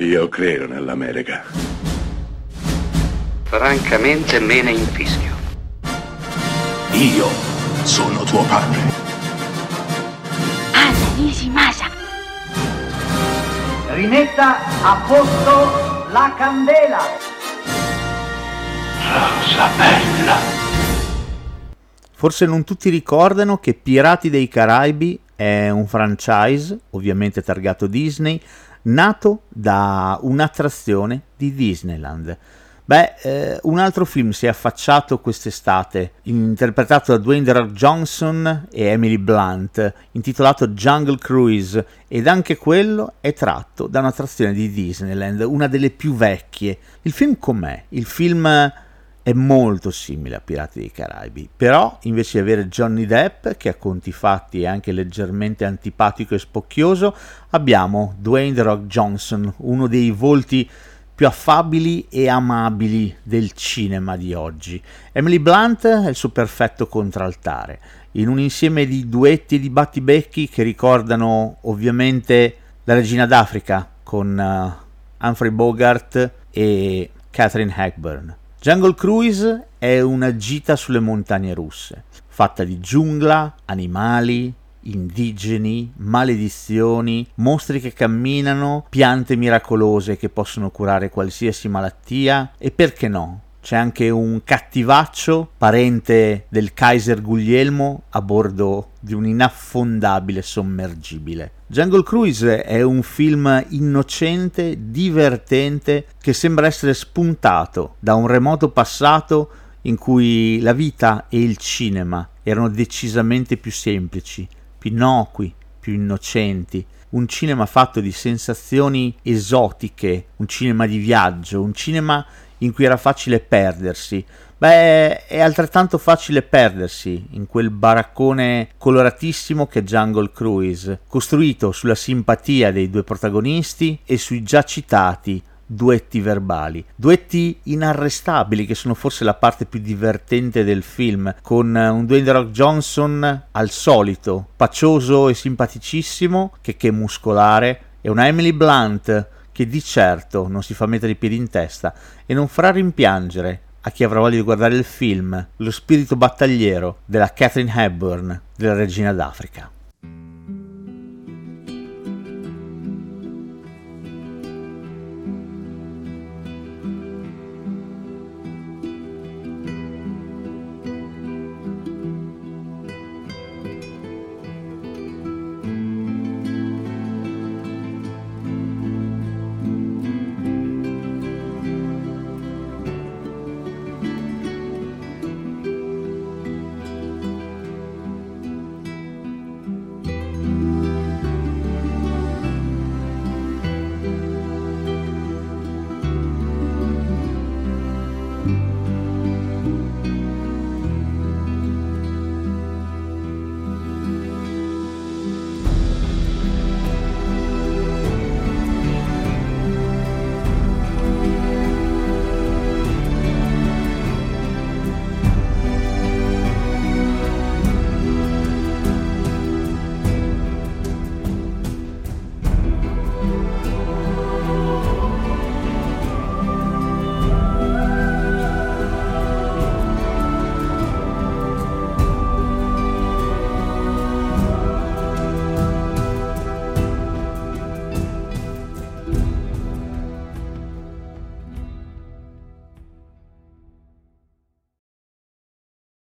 Io credo nell'America. Francamente me ne infischio. Io sono tuo padre. Anna Nishimasa. Rimetta a posto la candela. Rosa bella. Forse non tutti ricordano che Pirati dei Caraibi è un franchise, ovviamente targato Disney, nato da un'attrazione di Disneyland. Beh, eh, un altro film si è affacciato quest'estate, interpretato da Dwayne Rock Johnson e Emily Blunt, intitolato Jungle Cruise, ed anche quello è tratto da un'attrazione di Disneyland, una delle più vecchie. Il film com'è? Il film è molto simile a Pirati dei Caraibi, però invece di avere Johnny Depp, che a conti fatti è anche leggermente antipatico e spocchioso, abbiamo Dwayne The Rock Johnson, uno dei volti più affabili e amabili del cinema di oggi. Emily Blunt è il suo perfetto contraltare, in un insieme di duetti e di battibecchi che ricordano ovviamente La Regina d'Africa con uh, Humphrey Bogart e Catherine Hepburn. Jungle Cruise è una gita sulle montagne russe, fatta di giungla, animali, indigeni, maledizioni, mostri che camminano, piante miracolose che possono curare qualsiasi malattia e perché no? C'è anche un cattivaccio, parente del Kaiser Guglielmo, a bordo di un inaffondabile sommergibile. Jungle Cruise è un film innocente, divertente, che sembra essere spuntato da un remoto passato in cui la vita e il cinema erano decisamente più semplici, più innocui, più innocenti. Un cinema fatto di sensazioni esotiche, un cinema di viaggio, un cinema in cui era facile perdersi. Beh, è altrettanto facile perdersi in quel baraccone coloratissimo che è Jungle Cruise, costruito sulla simpatia dei due protagonisti e sui già citati duetti verbali, duetti inarrestabili che sono forse la parte più divertente del film, con un Dwayne Rock Johnson al solito, pacioso e simpaticissimo, che che muscolare, e una Emily Blunt che di certo non si fa mettere i piedi in testa e non farà rimpiangere a chi avrà voglia di guardare il film Lo spirito battagliero della Catherine Hepburn della Regina d'Africa.